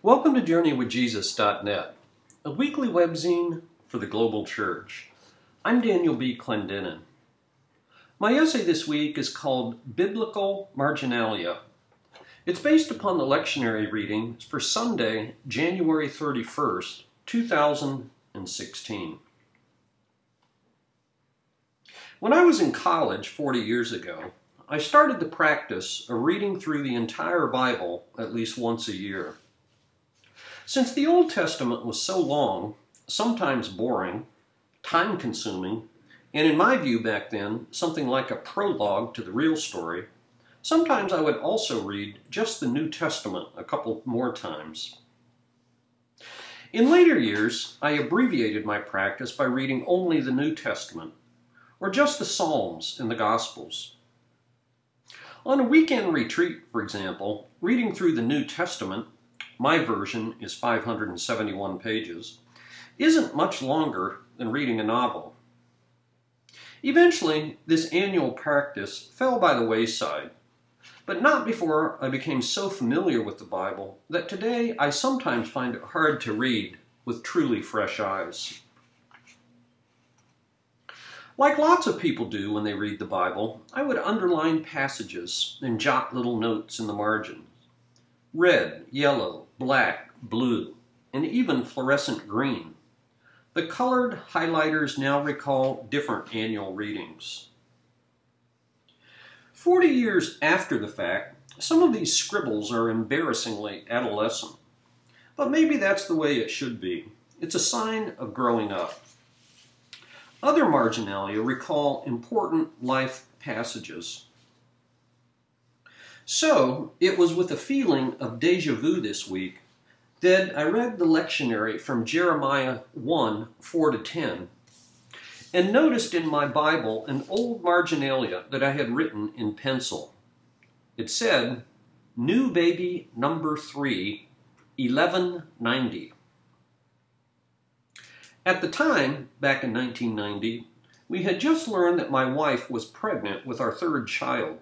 Welcome to JourneyWithJesus.net, a weekly webzine for the global church. I'm Daniel B. Clendenin. My essay this week is called Biblical Marginalia. It's based upon the lectionary readings for Sunday, January 31st, 2016. When I was in college 40 years ago, I started the practice of reading through the entire Bible at least once a year. Since the Old Testament was so long, sometimes boring, time consuming, and in my view back then, something like a prologue to the real story, sometimes I would also read just the New Testament a couple more times. In later years, I abbreviated my practice by reading only the New Testament or just the Psalms and the Gospels. On a weekend retreat, for example, reading through the New Testament, my version is 571 pages, isn't much longer than reading a novel. Eventually, this annual practice fell by the wayside, but not before I became so familiar with the Bible that today I sometimes find it hard to read with truly fresh eyes. Like lots of people do when they read the Bible, I would underline passages and jot little notes in the margins. Red, yellow, black, blue, and even fluorescent green. The colored highlighters now recall different annual readings. Forty years after the fact, some of these scribbles are embarrassingly adolescent. But maybe that's the way it should be. It's a sign of growing up. Other marginalia recall important life passages. So, it was with a feeling of deja vu this week that I read the lectionary from Jeremiah 1 4 to 10 and noticed in my Bible an old marginalia that I had written in pencil. It said, New baby number 3, 1190. At the time, back in 1990, we had just learned that my wife was pregnant with our third child.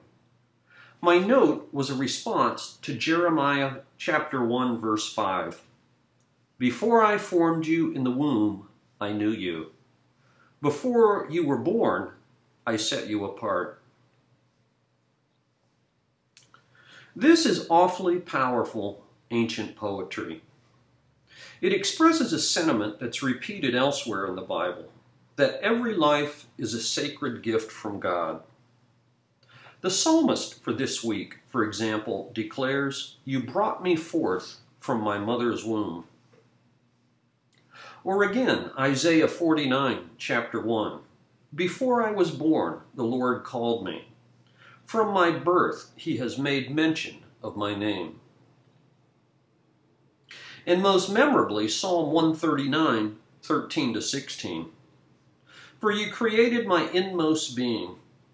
My note was a response to Jeremiah chapter 1 verse 5. Before I formed you in the womb, I knew you. Before you were born, I set you apart. This is awfully powerful ancient poetry. It expresses a sentiment that's repeated elsewhere in the Bible that every life is a sacred gift from God. The psalmist for this week, for example, declares, You brought me forth from my mother's womb. Or again, Isaiah 49, chapter 1. Before I was born, the Lord called me. From my birth, he has made mention of my name and most memorably Psalm 139, 13 to 16. For you created my inmost being,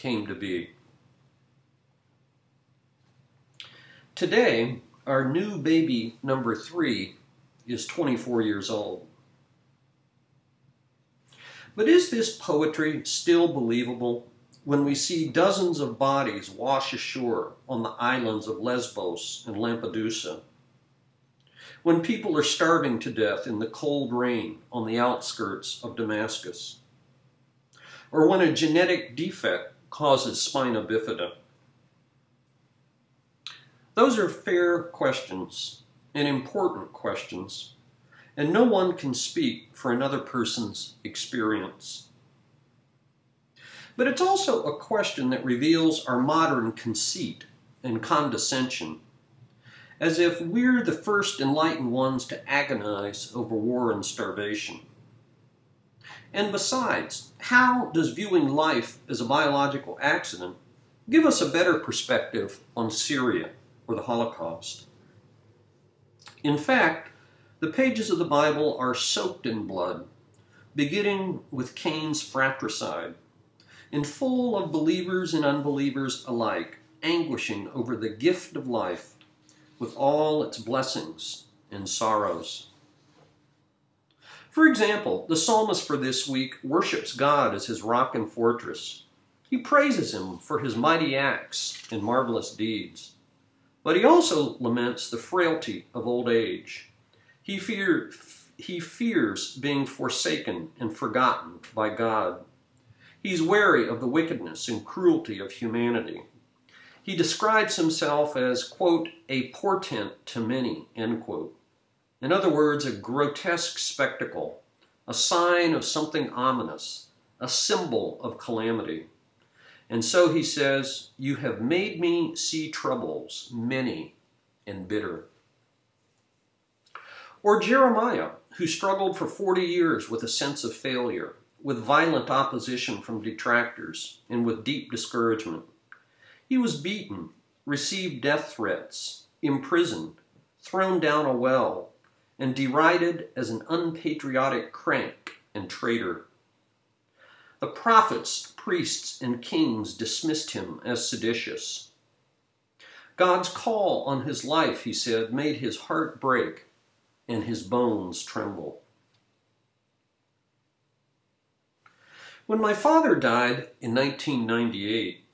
came to be. Today, our new baby number three is 24 years old. But is this poetry still believable when we see dozens of bodies wash ashore on the islands of Lesbos and Lampedusa? when people are starving to death in the cold rain on the outskirts of Damascus, or when a genetic defect causes spina bifida. Those are fair questions and important questions, and no one can speak for another person's experience. But it's also a question that reveals our modern conceit and condescension as if we're the first enlightened ones to agonize over war and starvation. And besides, how does viewing life as a biological accident give us a better perspective on Syria or the Holocaust? In fact, The pages of the Bible are soaked in blood, beginning with Cain's fratricide, and full of believers and unbelievers alike, anguishing over the gift of life with all its blessings and sorrows. For example, the psalmist for this week worships God as his rock and fortress. He praises him for his mighty acts and marvelous deeds. But he also laments the frailty of old age. He, fear, he fears being forsaken and forgotten by God. He's wary of the wickedness and cruelty of humanity. He describes himself as, quote, a portent to many, end quote. In other words, a grotesque spectacle, a sign of something ominous, a symbol of calamity. And so he says, You have made me see troubles, many and bitter. Or Jeremiah, who struggled for 40 years with a sense of failure, with violent opposition from detractors, and with deep discouragement. He was beaten, received death threats, imprisoned, thrown down a well, and derided as an unpatriotic crank and traitor. The prophets, priests, and kings dismissed him as seditious. God's call on his life, he said, made his heart break and his bones tremble. When my father died in 1998,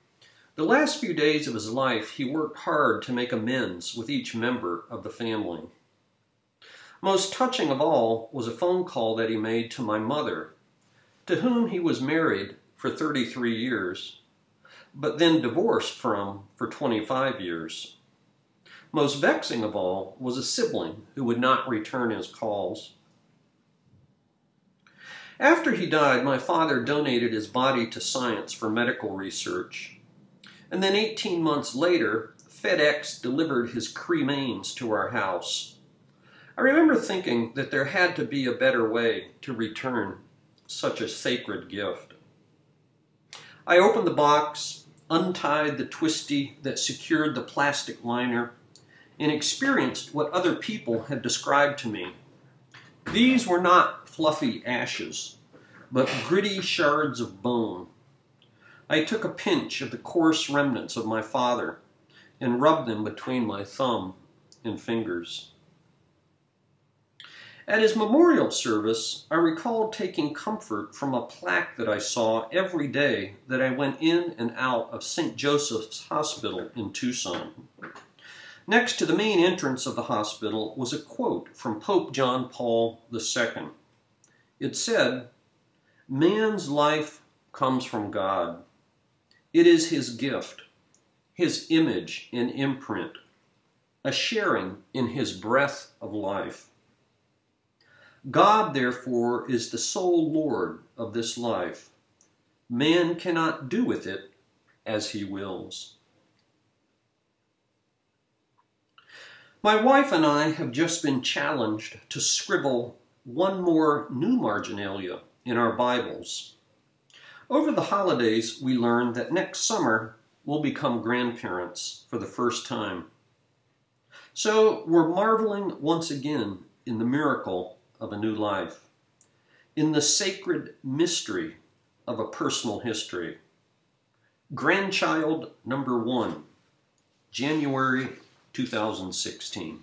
the last few days of his life he worked hard to make amends with each member of the family. Most touching of all was a phone call that he made to my mother, to whom he was married for 33 years, but then divorced from for 25 years. Most vexing of all was a sibling who would not return his calls. After he died, my father donated his body to science for medical research. And then 18 months later, FedEx delivered his cremains to our house. I remember thinking that there had to be a better way to return such a sacred gift. I opened the box, untied the twisty that secured the plastic liner, and experienced what other people had described to me. These were not fluffy ashes, but gritty shards of bone. I took a pinch of the coarse remnants of my father and rubbed them between my thumb and fingers. At his memorial service, I recalled taking comfort from a plaque that I saw every day that I went in and out of St. Joseph's Hospital in Tucson. Next to the main entrance of the hospital was a quote from Pope John Paul II. It said, Man's life comes from God. It is his gift, his image and imprint, a sharing in his breath of life. God, therefore, is the sole Lord of this life. Man cannot do with it as he wills. My wife and I have just been challenged to scribble one more new marginalia in our Bibles. Over the holidays, we learned that next summer we'll become grandparents for the first time. So we're marveling once again in the miracle of a new life, in the sacred mystery of a personal history. Grandchild number one, January 2016.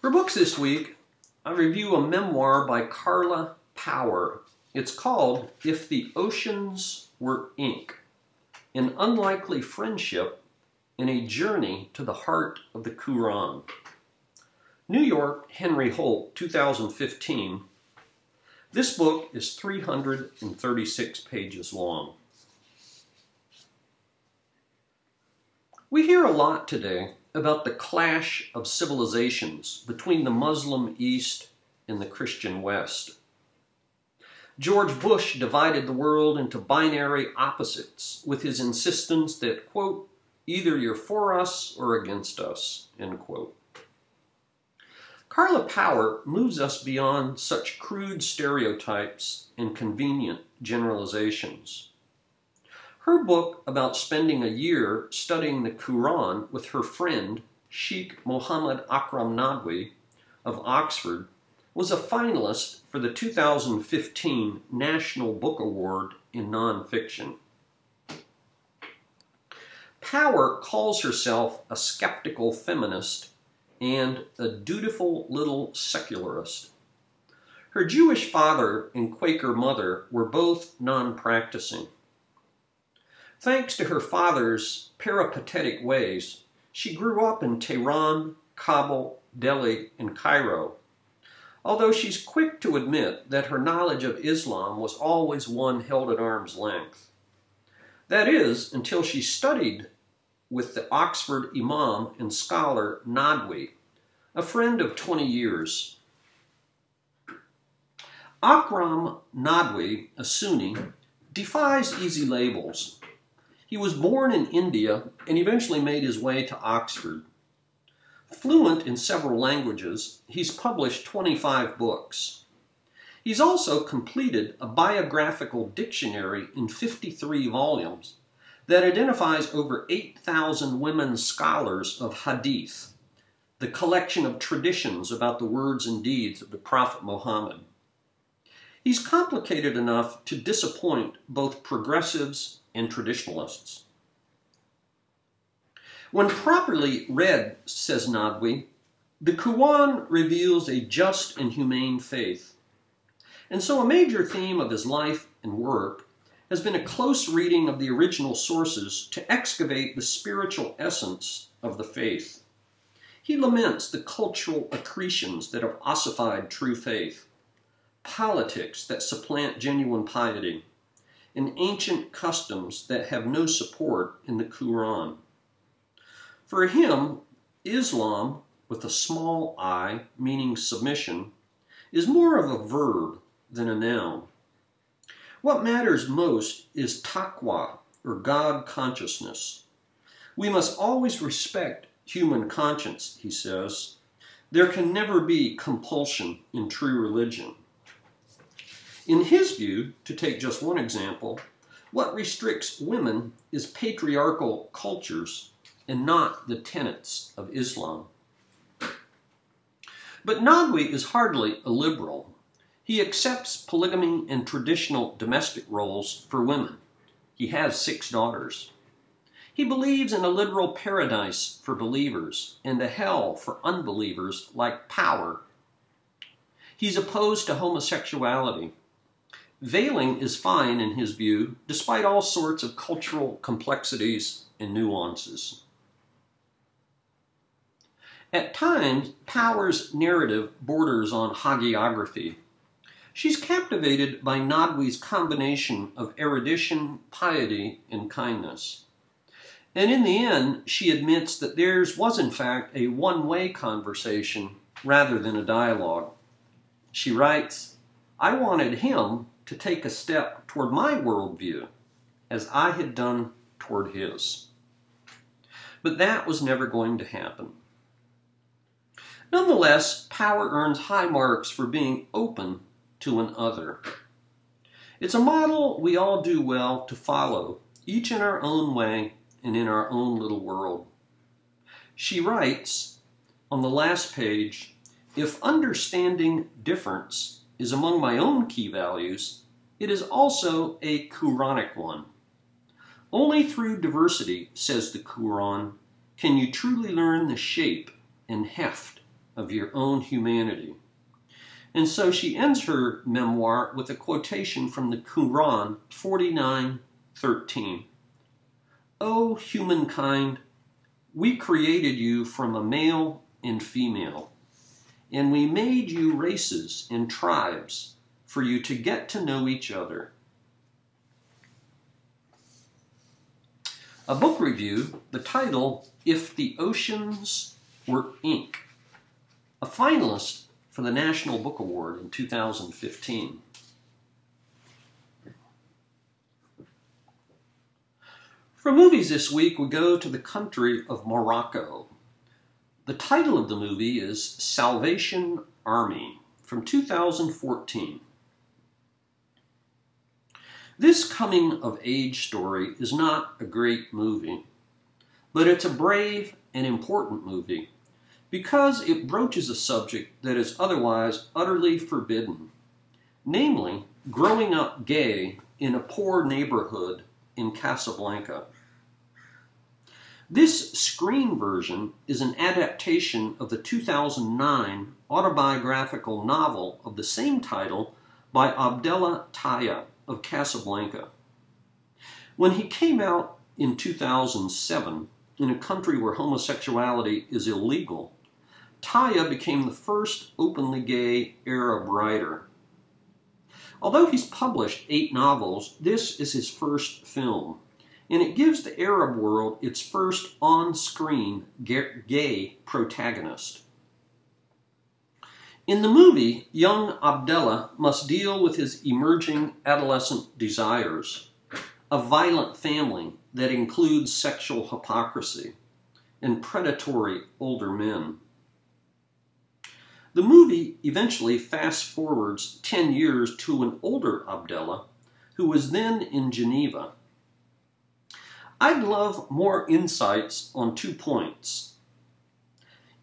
For books this week, I review a memoir by Carla Power. It's called If the Oceans Were Ink An Unlikely Friendship in a journey to the heart of the Quran. New York, Henry Holt, 2015. This book is 336 pages long. We hear a lot today about the clash of civilizations between the Muslim East and the Christian West. George Bush divided the world into binary opposites with his insistence that, quote, Either you're for us or against us, end quote. Carla Power moves us beyond such crude stereotypes and convenient generalizations. Her book about spending a year studying the Quran with her friend Sheikh Mohammed Akram Nadwi of Oxford was a finalist for the 2015 National Book Award in Nonfiction. Power calls herself a skeptical feminist and a dutiful little secularist. Her Jewish father and Quaker mother were both non practicing. Thanks to her father's peripatetic ways, she grew up in Tehran, Kabul, Delhi, and Cairo, although she's quick to admit that her knowledge of Islam was always one held at arm's length. That is, until she studied with the Oxford Imam and scholar Nadwi, a friend of 20 years. Akram Nadwi, a Sunni, defies easy labels. He was born in India and eventually made his way to Oxford. Fluent in several languages, he's published 25 books. He's also completed a biographical dictionary in 53 volumes that identifies over 8,000 women scholars of Hadith, the collection of traditions about the words and deeds of the Prophet Muhammad. He's complicated enough to disappoint both progressives and traditionalists. When properly read, says Nadwi, the Quran reveals a just and humane faith. And so a major theme of his life and work has been a close reading of the original sources to excavate the spiritual essence of the faith. He laments the cultural accretions that have ossified true faith, politics that supplant genuine piety, and ancient customs that have no support in the Quran. For him, Islam, with a small i, meaning submission, is more of a verb than a noun. What matters most is taqwa, or God consciousness. We must always respect human conscience, he says. There can never be compulsion in true religion. In his view, to take just one example, what restricts women is patriarchal cultures and not the tenets of Islam. But Nadwi is hardly a liberal. He accepts polygamy and traditional domestic roles for women. He has six daughters. He believes in a literal paradise for believers and a hell for unbelievers like power. He's opposed to homosexuality. Veiling is fine in his view, despite all sorts of cultural complexities and nuances. At times, Power's narrative borders on hagiography. She's captivated by Nadwi's combination of erudition, piety, and kindness. And in the end, she admits that theirs was in fact a one way conversation rather than a dialogue. She writes, I wanted him to take a step toward my worldview as I had done toward his. But that was never going to happen. Nonetheless, Power earns high marks for being open to an other. It's a model we all do well to follow, each in our own way and in our own little world. She writes on the last page if understanding difference is among my own key values, it is also a Quranic one. Only through diversity, says the Quran, can you truly learn the shape and heft of your own humanity. And so she ends her memoir with a quotation from the Quran 49:13. O humankind, we created you from a male and female, and we made you races and tribes for you to get to know each other. A book review, the title, If the Oceans Were Ink, a finalist for the National Book Award in 2015. For movies this week, we go to the country of Morocco. The title of the movie is Salvation Army from 2014. This coming of age story is not a great movie, but it's a brave and important movie because it broaches a subject that is otherwise utterly forbidden, namely, growing up gay in a poor neighborhood in Casablanca. This screen version is an adaptation of the 2009 autobiographical novel of the same title by Abdellah Taïa of Casablanca. When he came out in 2007, in a country where homosexuality is illegal, Taïa became the first openly gay Arab writer. Although he's published eight novels, this is his first film, and it gives the Arab world its first on screen gay protagonist. In the movie, young Abdallah must deal with his emerging adolescent desires, a violent family that includes sexual hypocrisy, and predatory older men. The movie eventually fast forwards 10 years to an older Abdallah who was then in Geneva. I'd love more insights on two points.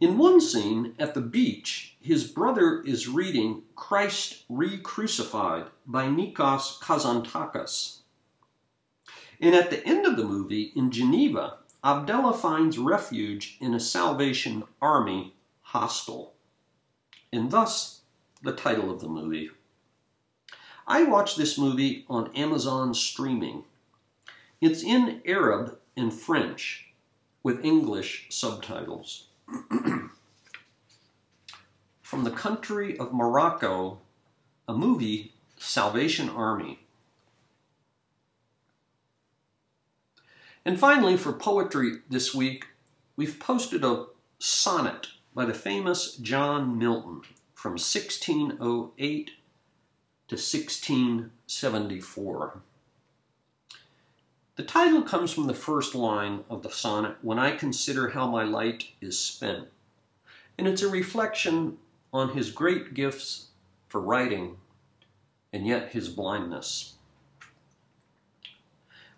In one scene at the beach, his brother is reading Christ Re-Crucified by Nikos Kazantzakis. And at the end of the movie, in Geneva, Abdallah finds refuge in a Salvation Army hostel and thus the title of the movie. I watched this movie on Amazon streaming. It's in Arab and French with English subtitles. From the country of Morocco, a movie, Salvation Army. And finally, for poetry this week, we've posted a sonnet by the famous John Milton from 1608 to 1674. The title comes from the first line of the sonnet, When I Consider How My Light is Spent, and it's a reflection on his great gifts for writing and yet his blindness.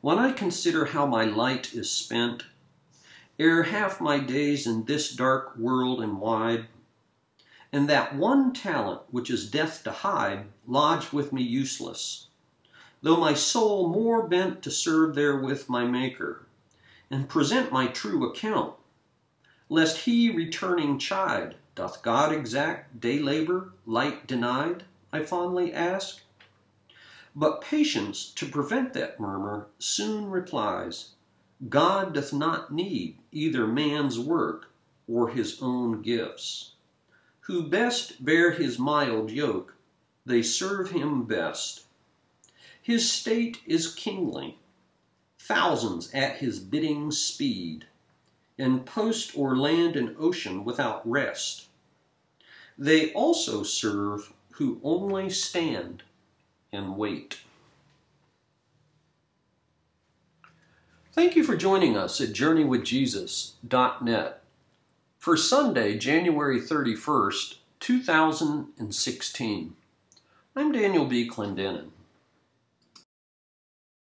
When I consider how my light is spent, ere half my days in this dark world and wide, and that one talent which is death to hide lodged with me useless, though my soul more bent to serve therewith my Maker, and present my true account, lest he returning chide, doth God exact day labor, light denied? I fondly ask. But patience to prevent that murmur soon replies, God doth not need either man's work or his own gifts. Who best bear his mild yoke, they serve him best. His state is kingly, thousands at his bidding speed, and post or land and ocean without rest. They also serve who only stand and wait. Thank you for joining us at JourneyWithJesus.net for Sunday, January 31st, 2016. I'm Daniel B. Clendenin.